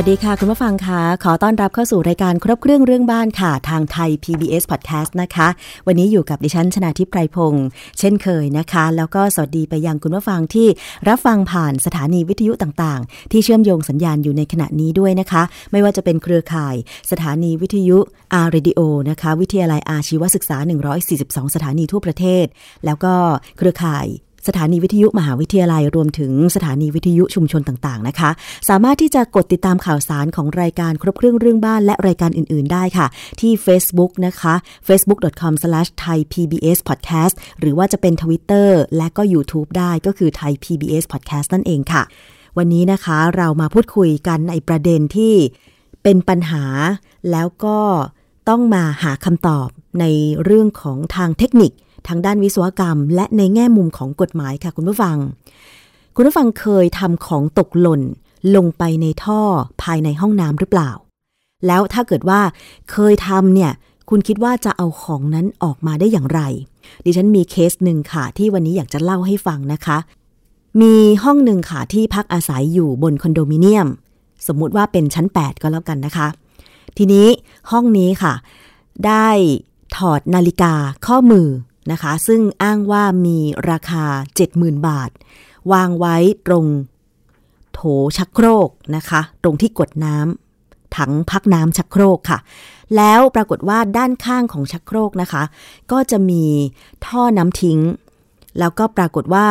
วัสดีค่ะ คุณผู้ฟังคะขอต้อนรับเข้าสู่รายการครบเครื่องเรื่องบ้านค่ะ ทางไทย PBS Podcast นะคะ วันนี้อยู่กับดิฉันชนาทิพไพรพงศ์เช่นเคยนะคะ แล้วก็สวัสดีไปยังคุณผู้ฟังที่รับฟังผ่านสถานีวิทยุต่างๆ ที่เชื่อมโยงสัญญาณอยู่ในขณะนี้ด้วยนะคะ ไม่ว่าจะเป็นเครือข่าย สถานีวิทยุอาร์เรดิโอนะคะ วิทยาลัยอาชีวศึกษา 142 สถานีทั่วประเทศ แล้วก็เครือข่าย สถานีวิทยุมหาวิทยาลัย รวมถึงสถานีวิทยุชุมชนต่างๆนะคะ สามารถที่จะกดติดตามข่าวสารของรายการครบเครื่องเรื่องบ้านและรายการอื่น ๆ ได้ค่ะ ที่ Facebook นะคะ facebook.com/thaipbspodcast หรือว่าจะเป็น Twitter และก็ YouTube ได้ก็คือ Thai PBS Podcast นั่นเองค่ะ วันนี้นะคะเรามาพูดคุยกันในประเด็นที่เป็นปัญหาแล้วก็ต้องมาหาคำตอบในเรื่องของทางเทคนิค ทางด้านวิศวกรรม และในแง่มุมของกฎหมายค่ะคุณผู้ฟัง คุณผู้ฟังเคยทำของตกหล่นลงไปในท่อภายในห้องน้ำหรือเปล่า แล้วถ้าเกิดว่าเคยทำเนี่ย คุณคิดว่าจะเอาของนั้นออกมาได้อย่างไร ดิฉันมีเคสหนึ่งค่ะ ที่วันนี้อยากจะเล่าให้ฟังนะคะ มีห้องหนึ่งค่ะที่พักอาศัยอยู่บนคอนโดมิเนียม สมมุติว่าเป็นชั้น 8 ก็แล้วกันนะคะ ทีนี้ห้องนี้ค่ะ ได้ถอดนาฬิกาข้อมือ นะคะ ซึ่งอ้างว่ามีราคา 70,000 บาท วางไว้ตรงโถชักโครกนะคะ ตรงที่กดน้ำถังพักน้ำชักโครกค่ะ แล้วปรากฏว่าด้านข้างของชักโครกนะคะ ก็จะมีท่อน้ำทิ้ง แล้วก็ปรากฏว่า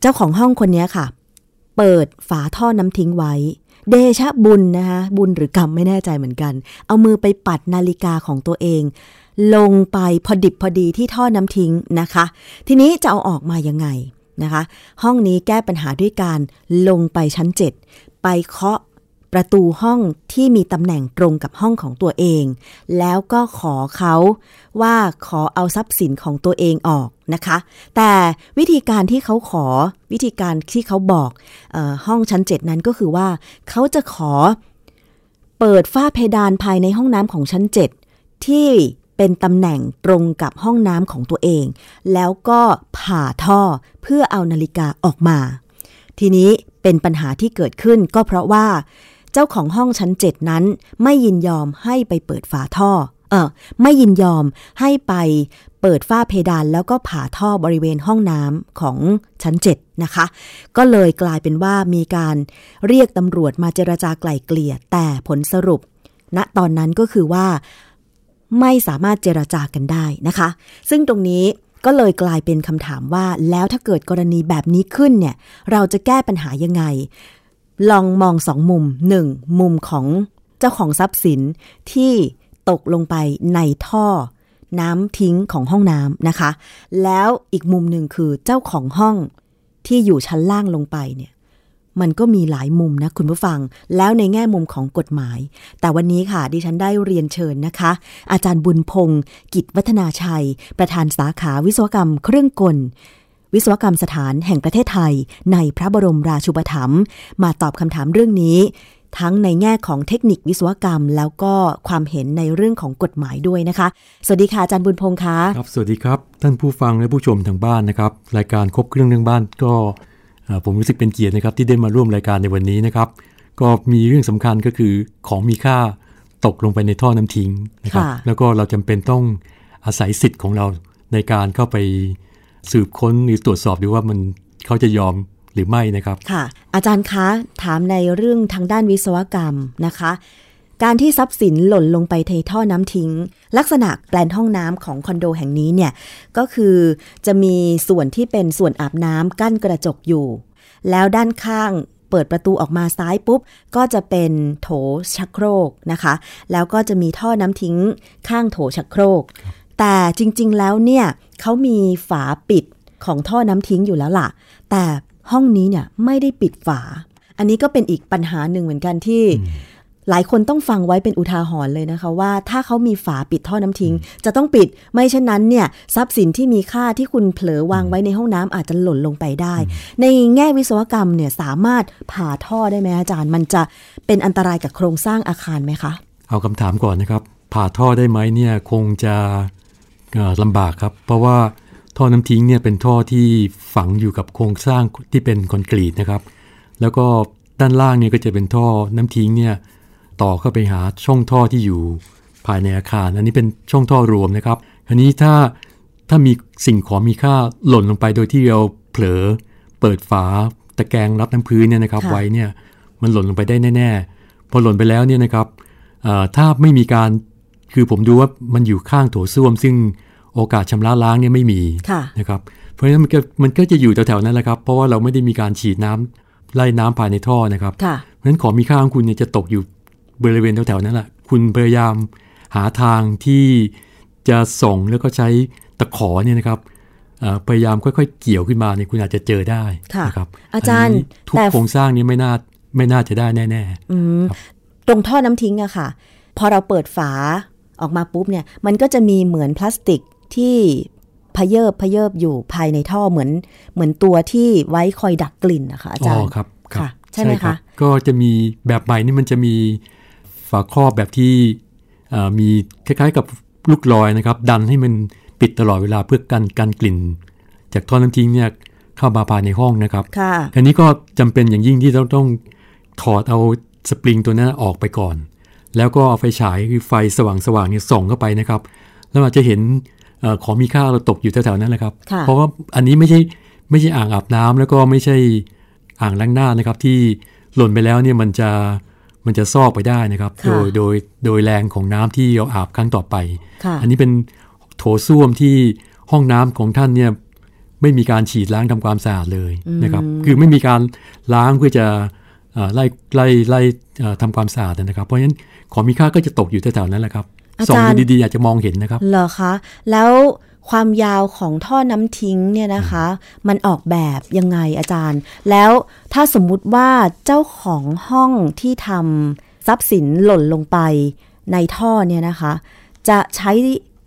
เจ้าของห้องคนนี้ค่ะ เปิดฝาท่อน้ำทิ้งไว้เดชะบุญนะคะบุญหรือกรรมไม่แน่ใจเหมือนกัน เอามือไปปัดนาฬิกาของตัวเอง ลงไปพอดิบพอดีที่ท่อน้ำทิ้งนะคะ ทีนี้จะเอาออกมายังไงนะคะ ห้องนี้แก้ปัญหาด้วยการลงไปชั้น 7 ไปเคาะประตูห้องที่มีตำแหน่งตรงกับห้องของตัวเอง แล้วก็ขอเขาว่าขอเอาทรัพย์สินของตัวเองออกนะคะ แต่วิธีการที่เขาขอวิธีการที่เขาบอกออห้องชั้น 7 นั้นก็คือว่า เขาจะขอเปิดฝ้าเพดานภายในห้องน้ำของชั้น 7 ที่ เป็นตำแหน่งตรงกับห้องน้ำของตัวเอง แล้วก็ผ่าท่อเพื่อเอานาฬิกาออกมา ทีนี้เป็นปัญหาที่เกิดขึ้นก็เพราะว่า เจ้าของห้องชั้นเจ็ดนั้น ไม่ยินยอมให้ไปเปิดฝาท่อ เออไม่ยินยอมให้ไปเปิดฝ้าเพดานแล้วก็ผ่าท่อบริเวณห้องน้ำของชั้นเจ็ดนะคะ ก็เลยกลายเป็นว่ามีการเรียกตำรวจมาเจรจาไกล่เกลี่ยแต่ผลสรุปณตอนนั้นก็คือว่า ไม่สามารถเจราจากันได้นะคะ ซึ่งตรงนี้ก็เลยกลายเป็นคำถามว่าแล้วถ้าเกิดกรณีแบบนี้ขึ้นเนี่ย เราจะแก้ปัญหายังไง ลองมองสองมุมหนึ่งมุมของเจ้าของทรัพย์สินที่ตกลงไปในท่อ น้ำทิ้งของห้องน้ำนะคะ แล้วอีกมุมหนึ่งคือเจ้าของห้องที่อยู่ชั้นล่างลงไปเนี่ย มันก็มีหลายมุมนะคุณผู้ฟัง แล้วในแง่มุมของกฎหมาย แต่วันนี้ค่ะ ดิฉันได้เรียนเชิญนะคะ อาจารย์บุญพงศ์กิจวัฒนาชัย ประธานสาขาวิศวกรรมเครื่องกล วิศวกรรมสถานแห่งประเทศไทย ในพระบรมราชูปถัมภ์มาตอบคำถามเรื่องนี้ ทั้งในแง่ของเทคนิควิศวกรรม แล้วก็ความเห็นในเรื่องของกฎหมายด้วยนะคะ สวัสดีค่ะอาจารย์บุญพงศ์คะครับสวัสดีครับ ท่านผู้ฟังและผู้ชมทางบ้านนะครับรายการครบเครื่องเรื่องบ้านก็ ผมรู้สึกเป็นเกียรตินะครับที่ได้มาร่วมรายการในวันนี้นะครับ ก็มีเรื่องสำคัญก็คือของมีค่าตกลงไปในท่อน้ำทิ้งนะครับ แล้วก็เราจำเป็นต้องอาศัยสิทธิ์ของเราในการเข้าไปสืบค้นหรือตรวจสอบดูว่ามันเขาจะยอมหรือไม่นะครับ ค่ะ อาจารย์คะถามในเรื่องทางด้านวิศวกรรมนะคะ การที่ทรัพย์สินหล่นลงไปในท่อน้ำทิ้ง ลักษณะแปลนห้องน้ำของคอนโดแห่งนี้เนี่ย ก็คือจะมีส่วนที่เป็นส่วนอาบน้ำกั้นกระจกอยู่ แล้วด้านข้างเปิดประตูออกมาซ้ายปุ๊บ ก็จะเป็นโถชักโครกนะคะ แล้วก็จะมีท่อน้ำทิ้งข้างโถชักโครก แต่จริง ๆ แล้วเนี่ยเขามีฝาปิดของท่อน้ำทิ้งอยู่แล้วล่ะ แต่ห้องนี้เนี่ยไม่ได้ปิดฝา อันนี้ก็เป็นอีกปัญหาหนึ่งเหมือนกันที่ หลายคนต้องฟังไว้เป็นอุทาหรณ์เลยนะคะว่า ถ้าเขามีฝาปิดท่อน้ำทิ้ง จะต้องปิดไม่เช่นนั้นเนี่ยทรัพย์สินที่มีค่าที่คุณเผลอวางไว้ในห้องน้ำอาจจะหล่นลงไปได้ ในแง่วิศวกรรมเนี่ยสามารถผ่าท่อได้ไหมอาจารย์ มันจะเป็นอันตรายกับโครงสร้างอาคารไหมคะ เอาคำถามก่อนนะครับ ผ่าท่อได้ไหมเนี่ยคงจะเอ่อลำบากครับ เพราะว่าท่อน้ำทิ้งเนี่ยเป็นท่อที่ฝังอยู่กับโครงสร้างที่เป็นคอนกรีตนะครับ แล้วก็ด้านล่างเนี่ยก็จะเป็นท่อน้ำทิ้งเนี่ย ต่อเข้าไปหาช่องท่อที่อยู่ภายในอาคาร อันนี้เป็นช่องท่อรวมนะครับอันนี้ถ้าถ้ามีสิ่งของมีค่าหล่นลงไปโดยที่เราเผลอเปิดฝาตะแกรงรับน้ำพื้นเนี่ยนะครับค่ะไว้เนี่ยมันหล่นลงไปได้แน่ๆพอหล่นไปแล้วเนี่ยนะครับเอ่อถ้าไม่มีการคือผมดูว่ามันอยู่ข้างโถส้วม ซึ่งโอกาสชำระล้างเนี่ยไม่มีค่ะนะครับเพราะฉะนั้นมันก็มันก็จะอยู่แถวๆนั้นแหละครับ เพราะว่าเราไม่ได้มีการฉีดน้ำไล่น้ำภายในท่อนะครับค่ะเพราะฉะนั้นของมีค่าของคุณเนี่ยจะตกอยู่ บริเวณแถวๆนั้นแหละคุณพยายามหาทางที่จะส่งแล้วก็ใช้ตะขอเนี่ยนะครับเอ่อพยายามค่อยๆ เกี่ยวขึ้นมาเนี่ยคุณอาจจะเจอได้ค่ะนะครับ อาจารย์นนี้ทุกแต่โครงสร้างนี้ไม่น่าไม่น่าจะได้แน่ๆอืมตรงท่อน้ำทิ้งอะค่ะ พอเราเปิดฝาออกมาปุ๊บเนี่ย มันก็จะมีเหมือนพลาสติกที่พะเยิบพะเยิบอยู่ภายในท่อเหมือนเหมือนตัวที่ไว้คอยดักกลิ่นนะคะอาจารอ๋ย์อครับรับค่ะ ใช่ไหมรัคะบก็จะมีแบบใหม่นี่มันจะมี ฝาครอบแบบที่เอ่อมีคล้ายๆกับลูกลอยนะครับ ดันให้มันปิดตลอดเวลาเพื่อกันกันกลิ่น จากท่อน้ำทิ้งเนี่ยเข้ามาภายในห้องนะครับค่ะอันนี้ก็จำเป็นอย่างยิ่งที่เราต้องถอดเอาสปริงตัวนั้นออกไปก่อน แล้วก็เอาไฟฉายคือไฟสว่างๆเนี่ยส่องเข้าไปนะครับ แล้วอาจจะเห็นเออของมีค่าเราตกอยู่แถวๆนั้นแหละครับค่ะเพราะว่าอันนี้ไม่ใช่ไม่ใช่อ่างอาบน้ำแล้วก็ไม่ใช่อ่างล้างหน้านะครับ ที่หล่นไปแล้วเนี่ยมันจะ มันจะซอกไปได้นะครับค่ะโดยโดยโดยแรงของน้ำที่เราอาบครั้งต่อไปค่ะอันนี้เป็นโถส้วมที่ห้องน้ำของท่านเนี่ยไม่มีการฉีดล้างทำความสะอาดเลยนะครับ คือไม่มีการล้างเพื่อจะเอ่อไล่ไล่ไล่เอ่อทำความสะอาดนะครับ เพราะฉะนั้นของมีค่าก็จะตกอยู่แถวๆนั้นแหละครับอาจารย์ส่องดูดีๆอาจจะมองเห็นนะครับเหรอคะ แล้ว ความยาวของท่อน้ำทิ้งเนี่ยนะคะ มันออกแบบยังไงอาจารย์ แล้วถ้าสมมุติว่าเจ้าของห้องที่ทำทรัพย์สินหล่นลงไปในท่อเนี่ยนะคะ จะใช้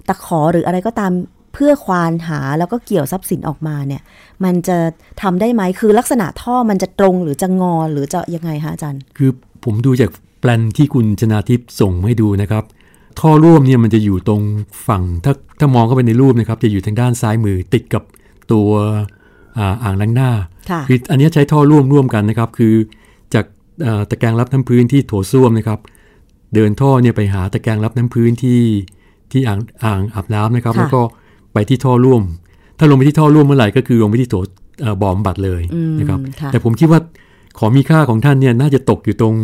ตะขอหรืออะไรก็ตามเพื่อควานหาแล้วก็เกี่ยวทรัพย์สินออกมาเนี่ย มันจะทำได้ไหมคือลักษณะท่อมันจะตรงหรือจะงอหรือจะยังไงคะอาจารย์ คือผมดูจากแปลนที่คุณชนาทิพย์ส่งให้ดูนะครับ ท่อร่วมเนี่ยมันจะอยู่ตรงฝั่งถ้าถ้ามองเข้าไปในรูปนะครับ จะอยู่ทางด้านซ้ายมือติดกับตัวอ่าอ่างล้างหน้าค่ะออันนี้ใช้ท่อร่วมร่วมกันนะครับ คือจากเอ่อตะแกรงรับน้ำพื้นที่โถส้วมนะครับ เดินท่อเนี่ยไปหาตะแกรงรับน้ำพื้นที่ที่อ่างอ่างอาบน้ำนะครับค่ะแล้วก็ไปที่ท่อร่วม ถ้าลงไปที่ท่อร่วมเมื่อไหร่ก็คือลงไปที่โถเอ่อบ่อบำบัดเลยอืมนะครับค่ะแต่ผมคิดว่าของมีค่าของท่านเนี่ยน่าจะตกอยู่ตรง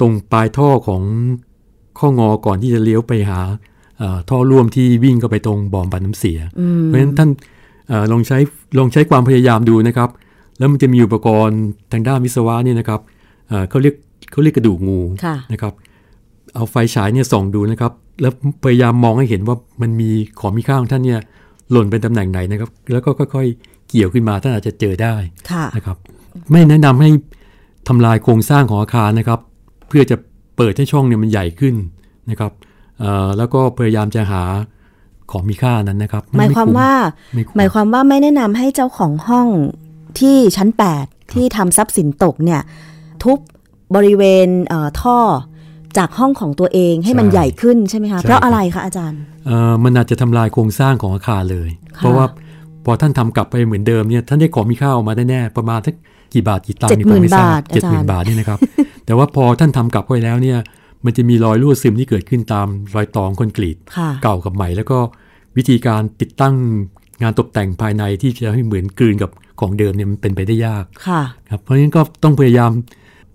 ตรงปลายท่อของ ข้องอก่อนที่จะเลี้ยวไปหาเอ่อท่อร่วมที่วิ่งเข้าไปตรงบ่อบำบัดน้ำเสียอืมเพราะฉะนั้นท่านเออลองใช้ลองใช้ความพยายามดูนะครับ แล้วมันจะมีอุปกรณ์ทางด้านวิศวะเนี่ยนะครับเอ่อเขาเรียกเขาเรียกกระดูกงูค่ะนะครับ เอาไฟฉายเนี่ยส่องดูนะครับ แล้วพยายามมองให้เห็นว่ามันมีของมีค่าของท่านเนี่ยหล่นเป็นตำแหน่งไหนนะครับ แล้วก็ค่อยๆ เกี่ยวขึ้นมาท่านอาจจะเจอได้ค่ะนะครับ ไม่แนะนำให้ทำลายโครงสร้างของอาคารนะครับ เพื่อจะ เปิดให้ช่องเนี่ยมันใหญ่ขึ้นนะครับเอ่อแล้วก็พยายามจะหาของมีค่านั้นนะครับนหมายความไว่าไม่คุ้มหมายความว่าไม่แนะนำให้เจ้าของห้องที่ชั้น 8 ที่ทำทรัพย์สินตกเนี่ยทุบบริเวณเอ่อท่อจากห้องของตัวเองให้มันใช่ใหญ่ขึ้นใช่ไหมคะใช่เพราะอะไรคะอาจารย์เอ่อมันอาจจะทำลายโครงสร้างของอาคารเลยค่ะเพราะว่าพอท่านทำกลับไปเหมือนเดิมเนี่ยท่านได้ของมีค่าออกมาได้แน่ประมาณสักกี่บาทกี่ตังค์เจ็ดนี่หผมื่มนไม่ทราบาบทเจ็ดอาหจามื่รนย์บาทนี่นะครับ แต่ว่าพอท่านทำกลับไปแล้วเนี่ยมันจะมีรอยรั่วซึมที่เกิดขึ้นตามรอยต่อของคอนกรีตค่ะเก่ากับใหม่ แล้วก็วิธีการติดตั้งงานตกแต่งภายในที่จะให้เหมือนกลืนกับของเดิมเนี่ยมันเป็นไปได้ยากค่ะครับเพราะฉะนั้นก็ต้องพยายาม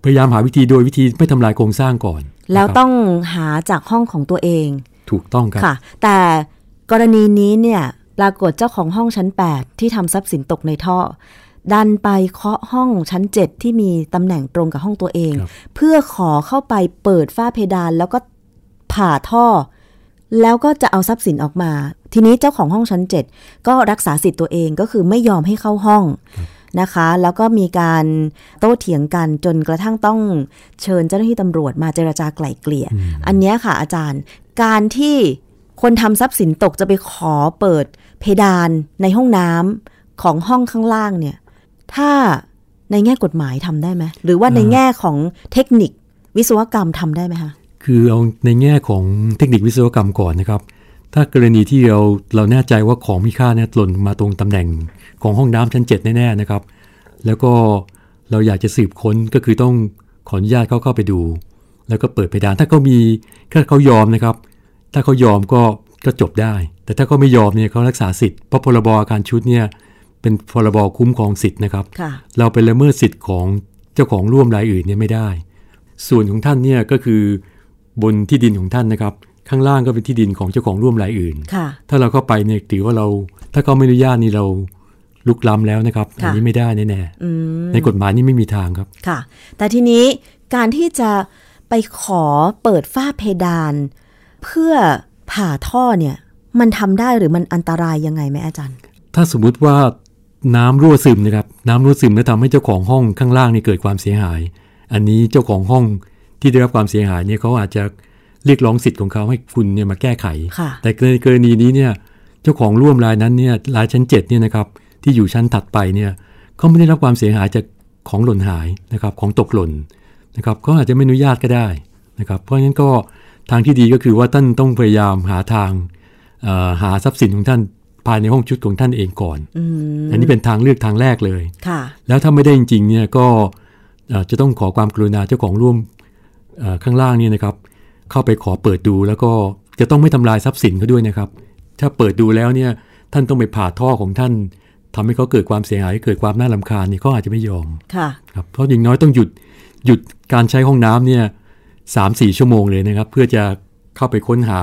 พยายามหาวิธีโดยวิธีไม่ทำลายโครงสร้างก่อน แล้วนะครับต้องหาจากห้องของตัวเอง ถูกต้องครับค่ะ แต่กรณีนี้เนี่ยปรากฏเจ้าของห้องชั้น 8 ที่ทำทรัพย์สินตกในท่อ ดันไปเคาะห้องชั้น 7 ที่มีตำแหน่งตรงกับห้องตัวเองครับเพื่อขอเข้าไปเปิดฝ้าเพดานแล้วก็ผ่าท่อ แล้วก็จะเอาทรัพย์สินออกมา ทีนี้เจ้าของห้องชั้น 7 ก็รักษาสิทธิ์ตัวเองก็คือไม่ยอมให้เข้าห้องนะคะ แล้วก็มีการโต้เถียงกันจนกระทั่งต้องเชิญเจ้าหน้าที่ตำรวจมาเจรจาไกล่เกลี่ย อันเนี้ยค่ะอาจารย์ การที่คนทำทรัพย์สินตกจะไปขอเปิดเพดานในห้องน้ำของห้องข้างล่างเนี่ย ถ้าในแง่กฎหมายทำได้ไหมหรือว่าในแง่ของเทคนิควิศวกรรมทำได้ไหมคะคือเอาในแง่ของเทคนิควิศวกรรมก่อนนะครับ ถ้ากรณีที่เราเราแน่ใจว่าของมีค่าเนี่ยหล่นมาตรงตำแหน่งของห้องน้ำชั้น 7 แน่ๆนะครับ แล้วก็เราอยากจะสืบค้นก็คือต้องขออนุญาตเขาเข้าไปดู แล้วก็เปิดเพดานถ้าเขามีถ้าเขายอมนะครับ ถ้าเขายอมก็ก็จบได้ แต่ถ้าเขาไม่ยอมเนี่ยเขารักษาสิทธิ์เพราะพรบอาการชุดเนี่ย เป็นพรบคุ้มครองสิทธิ์นะครับค่ะเราเป็นละเมิดสิทธิ์ของเจ้าของร่วมรายอื่นเนี่ยไม่ได้ ส่วนของท่านเนี่ยก็คือบนที่ดินของท่านนะครับ ข้างล่างก็เป็นที่ดินของเจ้าของร่วมรายอื่นค่ะถ้าเราเข้าไปเนี่ยถือว่าเรา ถ้าเขาไม่อนุญาตนี่เราลุกล้ำแล้วนะครับค่ะอันี้ไม่ได้แน่อืมๆในกฎหมายนี่ไม่มีทางครับ ค่ะ แต่ทีนี้การที่จะไปขอเปิดฝ้าเพดาน เพื่อผ่าท่อเนี่ย มันทำได้หรือมันอันตรายยังไงไหมอาจารย์ ถ้าสมมุติว่า น้ำรั่วซึมนะครับ น้ำรั่วซึมแล้วทำให้เจ้าของห้องข้างล่างนี่เกิดความเสียหาย อันนี้เจ้าของห้องที่ได้รับความเสียหายเนี่ยเขาอาจจะเรียกร้องสิทธิ์ของเขาให้คุณเนี่ยมาแก้ไขค่ะแต่ในกรณีนี้เนี่ยเจ้าของร่วมรายนั้นเนี่ยรายชั้น 7เนี่ยนะครับที่อยู่ชั้นถัดไปเนี่ยเขาไม่ได้รับความเสียหายจากของหล่นหายนะครับของตกหล่นนะครับเขาอาจจะไม่อนุญาตก็ได้นะครับเพราะฉะนั้นก็ทางที่ดีก็คือว่าท่านต้องพยายามหาทางเอ่อหาทรัพย์สินของท่าน ภายในห้องชุดของท่านเองก่อนอืมอันนี้เป็นทางเลือกทางแรกเลยค่ะ แล้วถ้าไม่ได้จริงๆเนี่ยก็เอ่อจะต้องขอความกรุณาเจ้าของร่วมเอ่อข้างล่างเนี่ยนะครับ เข้าไปขอเปิดดูแล้วก็จะต้องไม่ทำลายทรัพย์สินเขาด้วยนะครับ ถ้าเปิดดูแล้วเนี่ยท่านต้องไปผ่าท่อของท่านทำให้เขาเกิดความเสียหายเกิดความน่ารำคาญเนี่ยเขาอาจจะไม่ยอมค่ะครับเพราะอย่างน้อยต้องหยุดหยุดการใช้ห้องน้ำเนี่ยสามสี่ชั่วโมงเลยนะครับ เพื่อจะเข้าไปค้นหา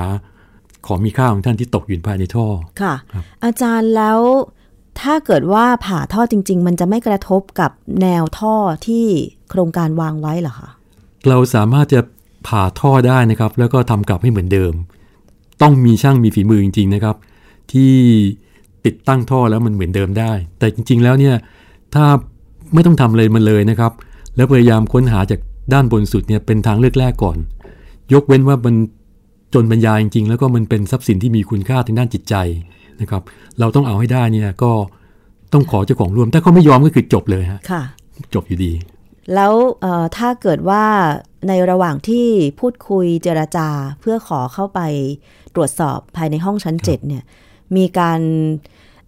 ของมีค่าของท่านที่ตกอยู่ภายในท่อค่ะครับอาจารย์แล้วถ้าเกิดว่าผ่าท่อจริง ๆ มันจะไม่กระทบกับแนวท่อที่โครงการวางไว้เหรอคะเราสามารถจะผ่าท่อได้นะครับ แล้วก็ทำกลับให้เหมือนเดิม ต้องมีช่างมีฝีมือจริง ๆนะครับ ที่ติดตั้งท่อแล้วมันเหมือนเดิมได้ แต่จริง ๆ แล้วเนี่ยถ้าไม่ต้องทำอะไรมันเลยนะครับ แล้วพยายามค้นหาจากด้านบนสุดเนี่ยเป็นทางเลือกแรกก่อน ยกเว้นว่ามัน จนบรรยายจริงๆแล้วก็มันเป็นทรัพย์สินที่มีคุณค่าทางด้านจิตใจนะครับ เราต้องเอาให้ได้เนี่ยก็ต้องขอเจ้าของร่วม ถ้าเขาไม่ยอมก็คือจบเลยฮะค่ะ จบอยู่ดี แล้วเอ่อถ้าเกิดว่าในระหว่างที่พูดคุยเจรจาเพื่อขอเข้าไปตรวจสอบภายในห้องชั้นเจ็ดเนี่ยมีการ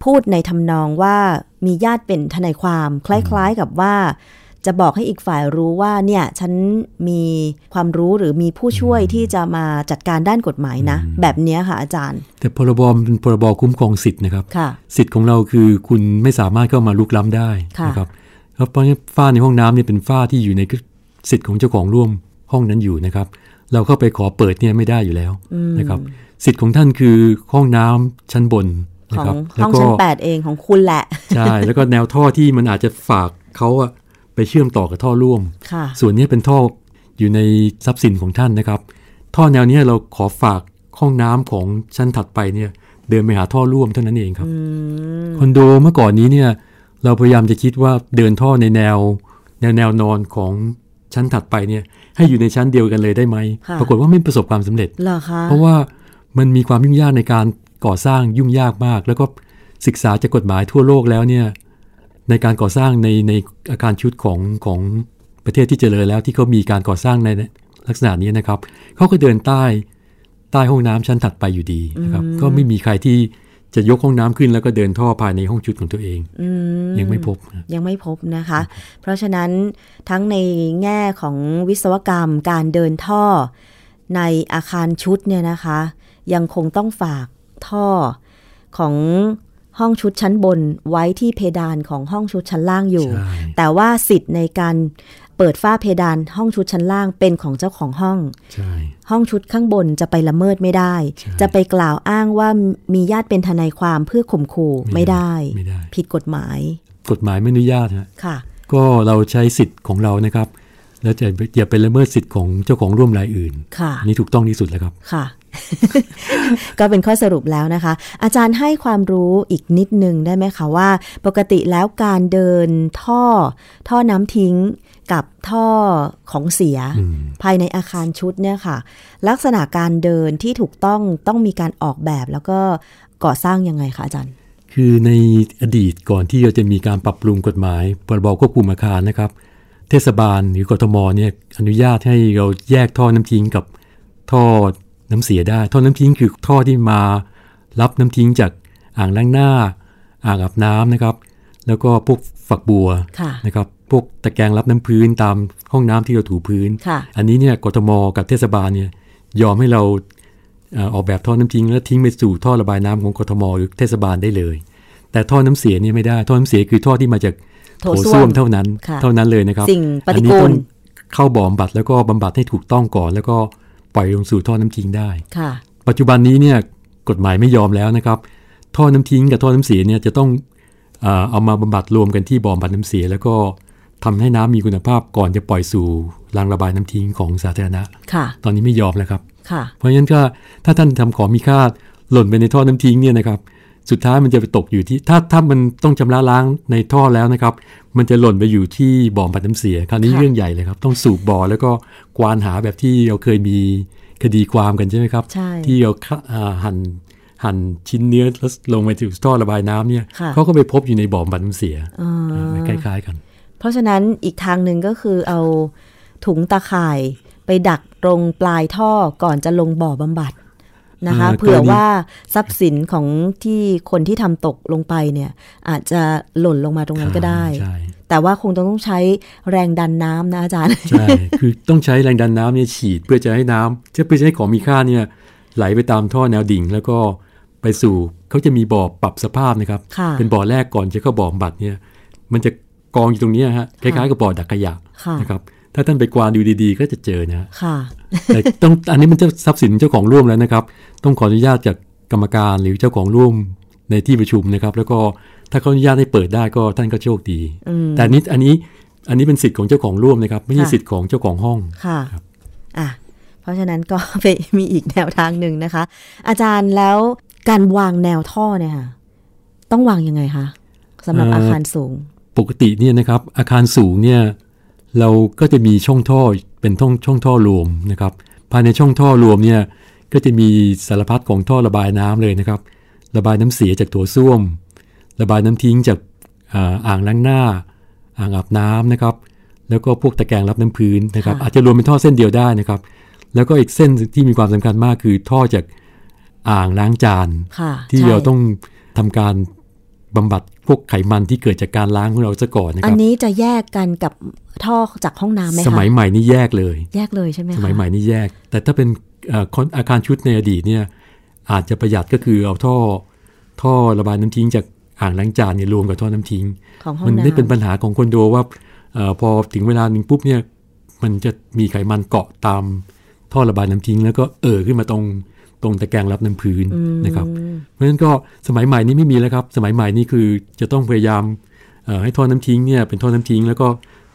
พูดในทำนองว่ามีญาติเป็นทนายความ คล้าย ๆกับว่า จะบอกให้อีกฝ่ายรู้ว่าเนี่ยฉันมีความรู้หรือมีผู้ช่วยที่จะมาจัดการด้านกฎหมายนะ แบบเนี้ยค่ะอาจารย์ แต่พรบมันเป็นพรบคุ้มครองสิทธิ์นะครับค่ะสิทธิ์ของเราคือคุณไม่สามารถเข้ามาลุกล้ำได้ค่ะนะครับครับเพราะฉะนั้นฝ้าในห้องน้ำเนี่ยเป็นฝ้าที่อยู่ในสิทธิ์ของเจ้าของร่วมห้องนั้นอยู่นะครับ เราเข้าไปขอเปิดเนี่ยไม่ได้อยู่แล้วนะครับ สิทธิ์ของท่านคือห้องน้ำชั้นบนขนะองครับห้องก็ชั้นแปดเองของคุณแหละ ใช่ แล้วก็แนวท่อที่มันอาจจะฝากเขาอะ ไปเชื่อมต่อกับท่อร่วมค่ะส่วนนี้เป็นท่ออยู่ในทรัพย์สินของท่านนะครับ ท่อแนวเนี้ยเราขอฝากห้องน้ำของชั้นถัดไปเนี่ย เดินไปหาท่อร่วมเท่านั้นเองครับคอนโดเมื่อก่อนนี้เนี่ย เราพยายามจะคิดว่าเดินท่อในแนว แนวแนวนอนของชั้นถัดไปเนี่ย ให้อยู่ในชั้นเดียวกันเลยได้ไหมค่ะปรากฏว่าไม่ประสบความสำเร็จเหรอคะเพราะว่ามันมีความยุ่งยากในการก่อสร้างยุ่งยากมาก แล้วก็ศึกษาจากกฎหมายทั่วโลกแล้วเนี่ย ในการก่อสร้างในในอาคารชุดของของประเทศที่เจริญแล้วที่เขามีการก่อสร้างในลักษณะนี้นะครับเขาก็เดินใต้ใต้ห้องน้ำชั้นถัดไปอยู่ดีนะครับก็ไม่มีใครที่จะยกห้องน้ำขึ้นแล้วก็เดินท่อภายในห้องชุดของตัวเองอืมยังไม่พบนะยังไม่พบนะคะ เพราะฉะนั้นทั้งในแง่ของวิศวกรรมการเดินท่อในอาคารชุดเนี่ยนะคะ ยังคงต้องฝากท่อของ ห้องชุดชั้นบนไว้ที่เพดานของห้องชุดชั้นล่างอยู่ใช่แต่ว่าสิทธิ์ในการเปิดฝ้าเพดานห้องชุดชั้นล่างเป็นของเจ้าของห้องใช่ห้องชุดข้างบนจะไปละเมิดไม่ได้ใช่จะไปกล่าวอ้างว่ามีญาติเป็นทนายความเพื่อข่มขู่ไม่ได้ไม่ได้ ผิดกฎหมาย กฎหมายไม่อนุญาตฮะค่ะ ก็เราใช้สิทธิ์ของเรานะครับ แล้วจะอย่าไปละเมิดสิทธิ์ของเจ้าของร่วมรายอื่น ค่ะอันนี้ถูกต้องที่สุดแล้วครับ ค่ะ ก็เป็นข้อสรุปแล้วนะคะ อาจารย์ให้ความรู้อีกนิดนึงได้ไหมคะว่า ปกติแล้วการเดินท่อ ท่อน้ำทิ้งกับท่อของเสียอืมภายในอาคารชุดเนี่ยค่ะ ลักษณะการเดินที่ถูกต้องต้องมีการออกแบบแล้วก็ก่อสร้างยังไงคะอาจารย์คือในอดีตก่อนที่เราจะมีการปรับปรุงกฎหมายพรบควบคุมอาคารนะครับ เทศบาลหรือกทมเนี่ยอนุญาตให้เราแยกท่อน้ำทิ้งกับท่อ น้ำเสียได้ ท่อน้ำทิ้งคือท่อที่มา รับน้ำทิ้งจากอ่างล้างหน้า อ่างอาบน้ำนะครับ แล้วก็พวกฝักบัวค่ะนะครับ พวกตะแกรงรับน้ำพื้นตามห้องน้ำที่เราถูพื้นค่ะอันนี้เนี่ยกทมกับเทศบาลเนี่ยยอมให้เราเอ่อออกแบบท่อน้ำทิ้ง แล้วทิ้งไปสู่ท่อระบายน้ำของกทมหรือเทศบาลได้เลย แต่ท่อน้ำเสียเนี่ยไม่ได้ ท่อน้ำเสียคือท่อที่มาจากโถโถส้ส้ววมมเท่านั้นค่ะเท่านั้นเลยนะครับ สิ่งปฏิอันนี้กูต้อลงเข้าบ่อบำบัดแล้วก็บำบัดให้ถูกต้องก่อนแล้วก็ ปล่อยลงสู่ท่อน้ำทิ้งได้ค่ะ ปัจจุบันนี้เนี่ยกฎหมายไม่ยอมแล้วนะครับ ท่อน้ำทิ้งกับท่อน้ำเสียเนี่ยจะต้องเออเอามาบำบัดรวมกันที่บ่อบำบัดน้ำเสีย แล้วก็ทำให้น้ำมีคุณภาพก่อนจะปล่อยสู่รางระบายน้ำทิ้งของสาธารณะค่ะ ตอนนี้ไม่ยอมแล้วครับค่ะ เพราะฉะนั้นก็ถ้าท่านทำของมีค่าหล่นไปในท่อน้ำทิ้งเนี่ยนะครับ สุดท้ายมันจะไปตกอยู่ที่ถ้าถ้ามันต้องชำระล้างในท่อแล้วนะครับ มันจะหล่นไปอยู่ที่บ่อบัดน้ำเสียคราวนี้ค่ะเรื่องใหญ่เลยครับ ต้องสูบบ่อแล้วก็กวานหาแบบที่เราเคยมีคดีความกันใช่ไหมครับใช่ที่เราฆ่าอ่าหั่นหั่นชิ้นเนื้อแล้วลงไปถึงท่อระบายน้ำเนี่ยค่ะเขาก็ไปพบอยู่ในบ่อบำบัดน้ำเสียอ่าคล้ายๆกัน เพราะฉะนั้นอีกทางหนึ่งก็คือเอาถุงตาข่ายไปดักตรงปลายท่อก่อนจะลงบ่อบำบัด นะคะอ่าเผื่อกรณีว่าทรัพย์สินของที่คนที่ทำตกลงไปเนี่ย อาจจะหล่นลงมาตรงนั้นก็ได้ใช่แต่ว่าคงต้องใช้แรงดันน้ำนะอาจารย์ ใช่ คือต้องใช้แรงดันน้ำเนี่ยฉีดเพื่อจะให้น้ำจะเพื่อจะให้ของมีค่าเนี่ยไหลไปตามท่อแนวดิ่ง แล้วก็ไปสู่เขาจะมีบ่อปรับสภาพนะครับค่ะเป็นบ่อแรกก่อนจะเข้าบ่อบำบัดเนี่ย มันจะกองอยู่ตรงเนี้ยฮะคล้ายๆกับบ่อดักขยะค่ะนะครับ ถ้าท่านไปกวานดูดีๆ ก็จะเจอนะฮะค่ะแต่ต้องอันนี้มันจะทรัพย์สินเจ้าของร่วมแล้วนะครับ ต้องขออนุญาตจากกรรมการหรือเจ้าของร่วมในที่ประชุมนะครับ แล้วก็ถ้าเขาอนุญาตให้เปิดได้ก็ท่านก็โชคดีอืมแต่อันนี้อันนี้อันนี้เป็นสิทธิ์ของเจ้าของร่วมนะครับ ไม่ใช่ค่ะสิทธิ์ของเจ้าของห้องค่ะครับอะ เพราะฉะนั้นก็ไปมีอีกแนวทางหนึ่งนะคะ อาจารย์แล้วการวางแนวท่อเนี่ยค่ะต้องวางยังไงคะสำหรับอาคารสูง ปกติเนี่ยนะครับ อาคารสูงเนี่ย เราก็จะมีช่องท่อเป็นช่องช่องท่อรวมนะครับ ภายในช่องท่อรวมเนี่ยก็จะมีสารพัดของท่อระบายน้ำเลยนะครับ ระบายน้ำเสียจากตัวส้วม ระบายน้ำทิ้งจากอ่าอ่างล้างหน้า อ่างอาบน้ำนะครับ แล้วก็พวกตะแกรงรับน้ำพื้นนะครับค่ะอาจจะรวมเป็นท่อเส้นเดียวได้นะครับ แล้วก็อีกเส้นที่มีความสำคัญมากคือท่อจากอ่างล้างจานค่ะที่ใช่เราต้องทำการบำบัด พวกไขมันที่เกิดจากการล้างของเราซะก่อนนะคอันรับนี้จะแยกกันกับท่อจากห้องน้ำไหมคะสมัยใหม่นี่แยกเลย แยกเลยใช่ไหมคะสมัยใหม่นี่แยก แต่ถ้าเป็นเอ่อคอนอาคารชุดในอดีตเนี่ยอาจจะประหยัดก็คือเอาท่อ ท่อระบายน้ำทิ้งจากอ่างล้างจานเนี่ยรวมกับท่อน้ำทิ้งของห้องมันน้ำได้เป็นปัญหาของคอนโดว่าเออพอถึงเวลาหนึ่งปุ๊บเนี่ยมันจะมีไขมันเกาะตามท่อระบายน้ำทิ้ง แล้วก็เอ่อขึ้นมาตรง ตรงตะแกรงรับน้ำพื้นนะครับ เพราะฉะนั้นก็สมัยใหม่นี้ไม่มีแล้วครับ สมัยใหม่นี่คือจะต้องพยายามเอ่อให้ท่อน้ำทิ้งเนี่ยเป็นท่อน้ำทิ้ง แล้วก็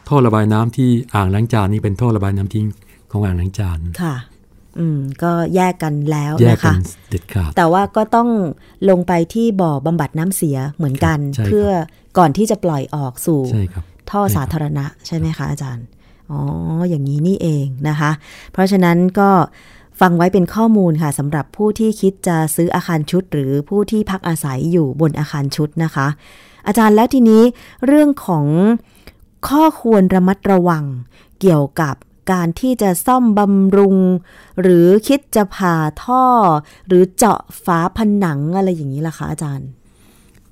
ท่อระบายน้ำที่อ่างล้างจานนี่เป็นท่อระบายน้ำทิ้งของอ่างล้างจานค่ะ อืมก็แยกกันแล้วแยกนะกัคะนเด็ดขาดแต่ว่าก็ต้องลงไปที่บ่อบำบัดน้ำเสียเหมือนกันใช่ครับเพื่อก่อนที่จะปล่อยออกสู่ใช่ครับท่อใช่ครับสาธารณะใช่ไหมคะอาจารย์อ๋ออย่างนี้นี่เองนะคะ เพราะฉะนั้นก็ ฟังไว้เป็นข้อมูลค่ะสำหรับผู้ที่คิดจะซื้ออาคารชุด หรือผู้ที่พักอาศัยอยู่บนอาคารชุดนะคะ อาจารย์แล้วทีนี้เรื่องของข้อควรระมัดระวัง เกี่ยวกับการที่จะซ่อมบำรุง หรือคิดจะผ่าท่อ หรือเจาะฝาผนังอะไรอย่างนี้ล่ะคะอาจารย์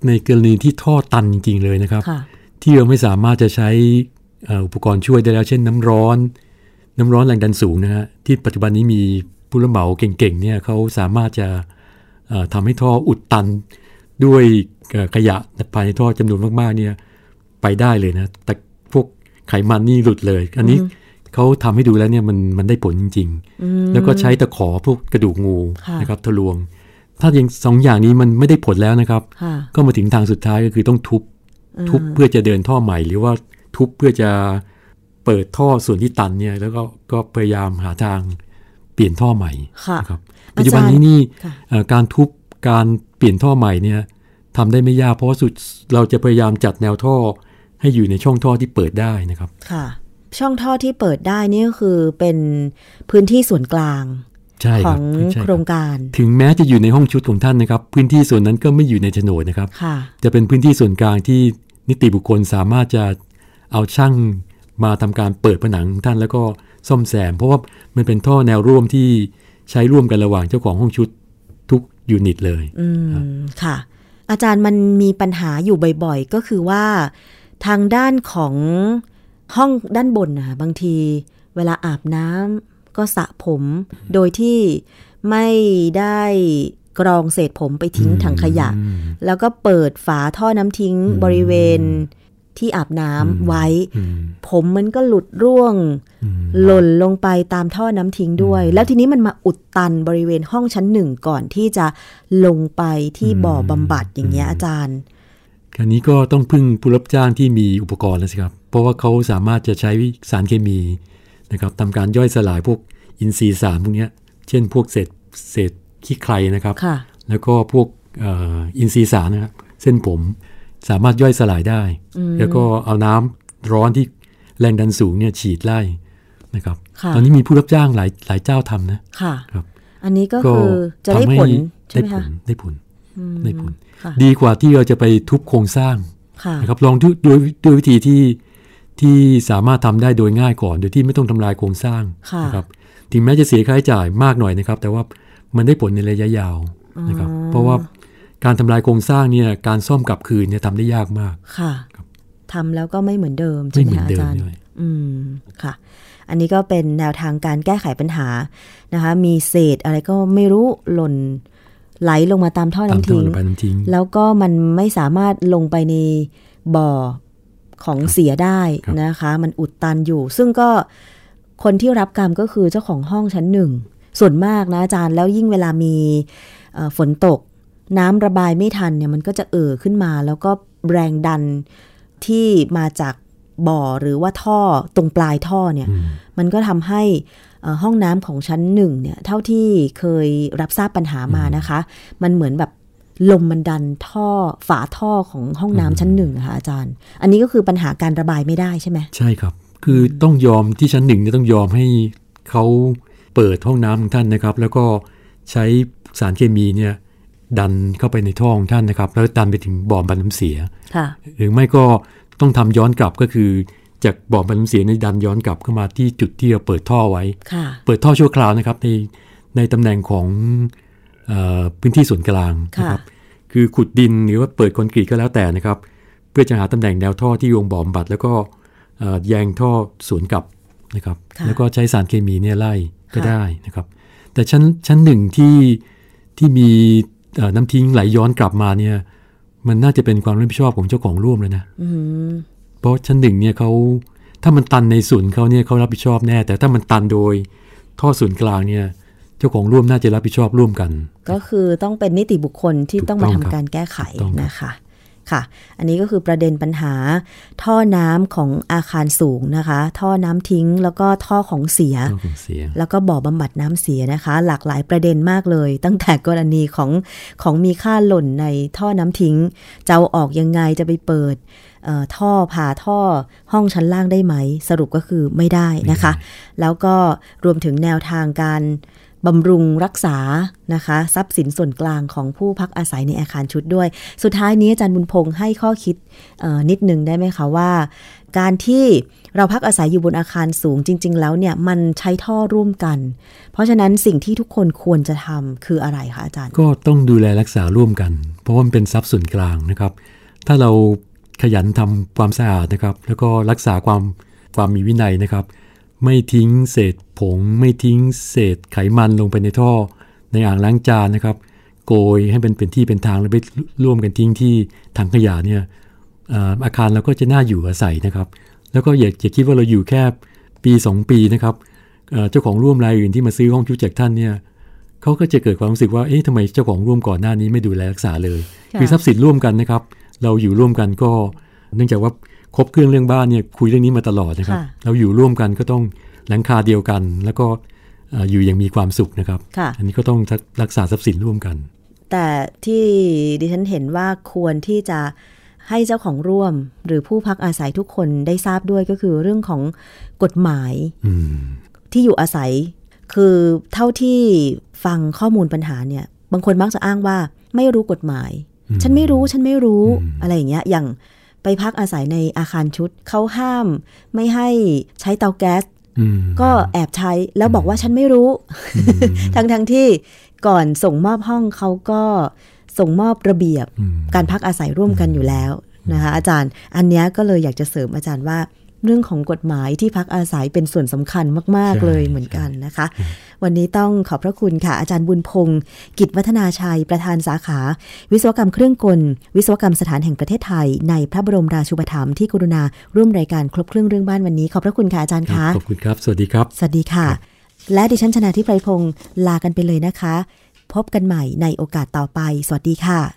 ในกรณีที่ท่อตันจริง ๆ เลยนะครับค่ะที่เราไม่สามารถจะใช้เอ่ออุปกรณ์ช่วยได้แล้ว เช่นน้ำร้อน น้ำร้อนแรงดันสูงนะฮะที่ปัจจุบันนี้มี ผู้รับเหมาเก่งๆเนี่ยเขาสามารถจะเอ่อทำให้ท่ออุดตันด้วยเอ่อขยะภายในท่อจำนวนมากๆเนี่ยไปได้เลยนะ แต่พวกไขมันนี่หลุดเลย อันนี้เขาทำให้ดูแล้วเนี่ยมันมันได้ผลจริง ๆ แล้วก็ใช้ตะขอพวกกระดูกงูค่ะนะครับทะลวง ถ้าอย่างสองอย่างนี้มันไม่ได้ผลแล้วนะครับค่ะก็มาถึงทางสุดท้ายก็คือต้องทุบทุบเพื่อจะเดินท่อใหม่ หรือว่าทุบเพื่อจะเปิดท่อส่วนที่ตันเนี่ยแล้วก็ก็พยายามหาทาง เปลี่ยนท่อใหม่ค่ะนะครับปัจจุบันนี้นี่ค่ะเอ่อการทุบการเปลี่ยนท่อใหม่เนี่ยทำได้ไม่ยากเพราะว่าสุดเราจะพยายามจัดแนวท่อให้อยู่ในช่องท่อที่เปิดได้นะครับ ค่ะ ช่องท่อที่เปิดได้นี่ก็คือเป็นพื้นที่ส่วนกลางใช่ขครัอบงใช่โคครรับงการ ถึงแม้จะอยู่ในห้องชุดของท่านนะครับ พื้นที่ส่วนนั้นก็ไม่อยู่ในโฉนดนะครับค่ะจะเป็นพื้นที่ส่วนกลางที่นิติบุคคลสามารถจะเอาช่างมาทำการเปิดผนังของท่านแล้วก็ ซ่อมแซม เพราะว่ามันเป็นท่อแนวร่วมที่ใช้ร่วมกันระหว่างเจ้าของห้องชุดทุกยูนิตเลยอืมค่ะ อาจารย์มันมีปัญหาอยู่บ่อยๆ ก็คือว่าทางด้านของห้องด้านบนนะคะบางที เวลาอาบน้ำก็สระผมโดยที่ไม่ได้กรองเศษผมไปทิ้งถังขยะอืมแล้วก็เปิดฝาท่อน้ำทิ้งบริเวณ ที่อาบน้ำไว้อืมผมมันก็หลุดร่วงอืมหล่นลงไปตามท่อน้ำทิ้งด้วย แล้วทีนี้มันมาอุดตันบริเวณห้องชั้นหนึ่งก่อนที่จะลงไปที่บ่อบำบัดอย่างเงี้ยอาจารย์คราวนี้ก็ต้องพึ่งผู้รับจ้างที่มีอุปกรณ์แล้วสิครับ เพราะว่าเขาสามารถจะใช้สารเคมีนะครับทำการย่อยสลายพวกอินทรีย์สารพวกเนี้ยเช่นพวกเศษเศษขี้ใครนะครับค่ะแล้วก็พวกเอ่ออินทรีย์สารนะครับเส้นผม สามารถย่อยสลายได้ แล้วก็เอาน้ำร้อนที่แรงดันสูงเนี่ยฉีดไล่นะครับค่ะตอนนี้มีผู้รับจ้างหลายหลายเจ้าทำนะค่ะครับ อันนี้ก็คือจะได้ทำให้ผลใช่ได้ไหมผคะลได้ผลได้ผลค่ะดีกว่าที่เราจะไปทุบโครงสร้างค่ะนะครับลองดูด้วยด้วยวิธีที่ที่สามารถทำได้โดยง่ายก่อน โดยที่ไม่ต้องทำลายโครงสร้างค่ะนะครับถึงแม้จะเสียค่าใช้จ่ายมากหน่อยนะครับ แต่ว่ามันได้ผลในระยะยาวนะครับ เพราะว่า การทำลายโครงสร้างเนี่ยการซ่อมกลับคืนเนี่ยทำได้ยากมาก ค่ะทำแล้วก็ไม่เหมือนเดิมใช่ไม่ไหมเหมือนคะเดิอามจารย์ด้วยอืมค่ะ อันนี้ก็เป็นแนวทางการแก้ไขปัญหานะคะ มีเศษอะไรก็ไม่รู้หล่นไหลลงมาตามท่อตามน้ำท่อทิ้งระบายน้ำทิ้ง แล้วก็มันไม่สามารถลงไปในบ่อของเสียได้ครับนะคะ มันอุดตันอยู่ ซึ่งก็คนที่รับกรรมก็คือเจ้าของห้องชั้นหนึ่ง ส่วนมากนะอาจารย์แล้วยิ่งเวลามีเอ่อฝนตก น้ำระบายไม่ทันเนี่ยมันก็จะเอ่อขึ้นมา แล้วก็แรงดันที่มาจากบ่อหรือว่าท่อตรงปลายท่อเนี่ยอืมมันก็ทำให้เอ่อห้องน้ำของชั้นหนึ่งเนี่ยเท่าที่เคยรับทราบปัญหามานะคะ มันเหมือนแบบลมมันดันท่อฝาท่อของห้องน้ำชั้นหนึ่งอะค่ะอาจารย์ อันนี้ก็คือปัญหาการระบายไม่ได้ใช่ไหมใช่ครับ คือต้องยอมที่ชั้นหนึ่งเนี่ยต้องยอมให้เขาเปิดห้องน้ำของท่านนะครับ แล้วก็ใช้สารเคมีเนี่ย ดันเข้าไปในท่อของท่านนะครับ แล้วดันไปถึงบ่อบรรน้ำเสียค่ะหรือไม่ก็ต้องทำย้อนกลับก็คือ จากบ่อบรรน้ำเสียในดันย้อนกลับเข้ามาที่จุดที่เราเปิดท่อไว้ค่ะเปิดท่อชั่วคราวนะครับในในตำแหน่งของเออพื้นที่ส่วนกลางนะค่ะครับ คือขุดดินหรือว่าเปิดคอนกรีตก็แล้วแต่นะครับ เพื่อจะหาตำแหน่งแนวท่อที่วงบ่อบำบัด แล้วก็เอ่อแยงท่อสวนกลับนะครับค่ะแล้วก็ใช้สารเคมีเนี่ยไล่ก็ค่ะได้นะครับ แต่ชั้นชั้นหนึ่งที่ที่มีเอ่อ น้ำทิ้งไหลย้อนกลับมาเนี่ย มันน่าจะเป็นความรับผิดชอบของเจ้าของร่วมเลยนะอืมเพราะชั้นหนึ่งเนี่ยเขาถ้ามันตันในศูนย์เขาเนี่ยเขารับผิดชอบแน่ แต่ถ้ามันตันโดย ท่อศูนย์กลางเนี่ย เจ้าของร่วมน่าจะรับผิดชอบร่วมกัน ก็คือต้องเป็นนิติบุคคลที่ถูกต้องมาต้ทำองครับการแก้ไขถูกต้องครับนะคะ ค่ะ อันนี้ก็คือประเด็นปัญหา ท่อน้ำของอาคารสูงนะคะ ท่อน้ำทิ้งแล้วก็ท่อของเสียท่อของเสีย แล้วก็บ่อบำบัดน้ำเสียนะคะ หลากหลายประเด็นมากเลย ตั้งแต่กรณีของของมีค่าหล่นในท่อน้ำทิ้ง จะเอาออกยังไงจะไปเปิดเอ่อท่อผ่าท่อห้องชั้นล่างได้ไหม สรุปก็คือไม่ได้นะคะ แล้วก็รวมถึงแนวทางการ บำรุงรักษานะคะ ทรัพย์สินส่วนกลางของผู้พักอาศัยในอาคารชุดด้วย สุดท้ายนี้อาจารย์บุญพงษ์ให้ข้อคิดนิดนึงได้ไหมคะว่า การที่เราพักอาศัยอยู่บนอาคารสูงจริง ๆ แล้วเนี่ยมันใช้ท่อร่วมกัน เพราะฉะนั้นสิ่งที่ทุกคนควรจะทำคืออะไรคะอาจารย์ ก็ต้องดูแลรักษาร่วมกัน เพราะว่ามันเป็นทรัพย์ส่วนกลางนะครับ ถ้าเราขยันทำความสะอาดนะครับ แล้วก็รักษาความความมีวินัยนะครับ ไม่ทิ้งเศษผง ไม่ทิ้งเศษไขมันลงไปในท่อ ในอ่างล้างจานนะครับ โกยให้เป็นเป็นที่เป็นทางแล้วไปร่วมกันทิ้งที่ถังขยะเนี่ยอ่าอาคารเราก็จะน่าอยู่อาศัยนะครับ แล้วก็อย่าอย่าคิดว่าเราอยู่แค่ปี 2 ปีนะครับเอ่อเจ้าของร่วมรายอื่นที่มาซื้อห้องชุดจากท่านเนี่ยเขาก็จะเกิดความรู้สึกว่าเอ๊ะทำไมเจ้าของร่วมก่อนหน้านี้ไม่ดูแลรักษาเลยค่ะคือทรัพย์สินร่วมกันนะครับ เราอยู่ร่วมกันก็ เนื่องจากว่า ครบเครื่องเรื่องบ้านเนี่ยคุยเรื่องนี้มาตลอดนะครับค่ะเราอยู่ร่วมกันก็ต้องหลังคาเดียวกัน แล้วก็อ่าอยู่อย่างมีความสุขนะครับค่ะอันนี้ก็ต้องรักษาทรัพย์สินร่วมกัน แต่ที่ดิฉันเห็นว่าควรที่จะให้เจ้าของร่วมหรือผู้พักอาศัยทุกคนได้ทราบด้วยก็คือเรื่องของกฎหมายอืมที่อยู่อาศัย คือเท่าที่ฟังข้อมูลปัญหาเนี่ย บางคนมักจะอ้างว่าไม่รู้กฎหมาย ฉันไม่รู้ฉันไม่รู้อะไรอย่างเงี้ยอย่าง ไปพักอาศัยในอาคารชุด เขาห้ามไม่ให้ใช้เตาแก๊สอืมก็แอบใช้แล้วบอกว่าฉันไม่รู้ ทั้งทั้งๆที่ก่อนส่งมอบห้องเขาก็ส่งมอบระเบียบอืมการพักอาศัยร่วมกันอยู่แล้วนะคะอาจารย์อันเนี้ยก็เลยอยากจะเสริมอาจารย์ว่า เรื่องของกฎหมายที่พักอาศัยเป็นส่วนสำคัญมากใช่ๆเลยเหมือนกันนะคะ วันนี้ต้องขอบพระคุณค่ะ อาจารย์บุญพงศ์กิจวัฒนาชัย ประธานสาขา วิศวกรรมเครื่องกล วิศวกรรมสถานแห่งประเทศไทย ในพระบรมราชูปถัมภ์ที่กรุณาร่วมรายการครบเครื่องเรื่องบ้านวันนี้ขอบพระคุณค่ะอาจารย์ครัคะบขอบคุณครับ สวัสดีครับ สวัสดีค่ะ และดิฉันชนะทิพไพรพงศ์ลากันไปเลยนะคะ พบกันใหม่ในโอกาสต่อไป สวัสดีค่ะ